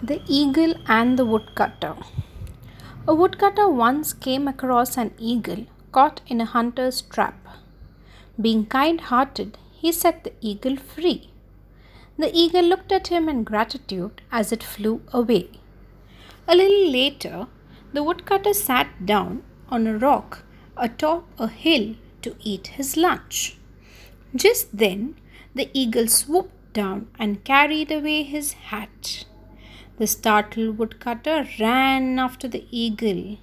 The Eagle and the Woodcutter. A woodcutter once came across an eagle caught in a hunter's trap. Being kind hearted, he set the eagle free. The eagle looked at him in gratitude as it flew away. A little later, the woodcutter sat down on a rock atop a hill to eat his lunch. Just then, the eagle swooped down and carried away his hat. The startled woodcutter ran after the eagle.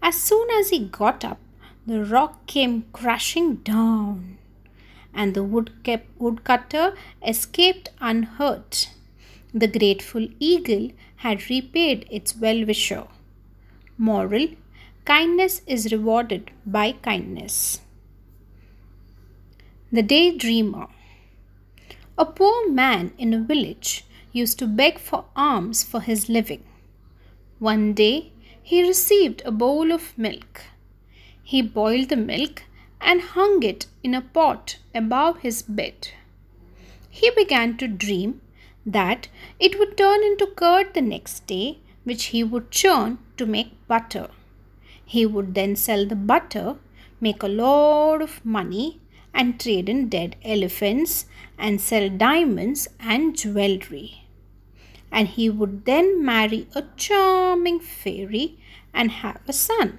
As soon as he got up, the rock came crashing down, and the woodcutter escaped unhurt. The grateful eagle had repaid its well wisher. Moral Kindness is rewarded by kindness. The Daydreamer A poor man in a village used to beg for alms for his living. One day he received a bowl of milk. He boiled the milk and hung it in a pot above his bed. He began to dream that it would turn into curd the next day, which he would churn to make butter. He would then sell the butter, make a lot of money, and trade in dead elephants and sell diamonds and jewelry. And he would then marry a charming fairy and have a son.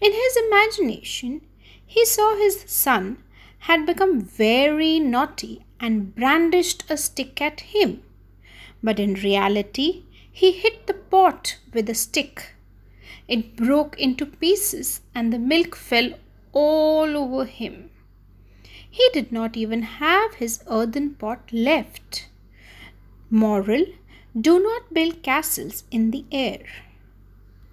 In his imagination, he saw his son had become very naughty and brandished a stick at him. But in reality, he hit the pot with a stick. It broke into pieces and the milk fell all over him. He did not even have his earthen pot left. Moral Do not build castles in the air.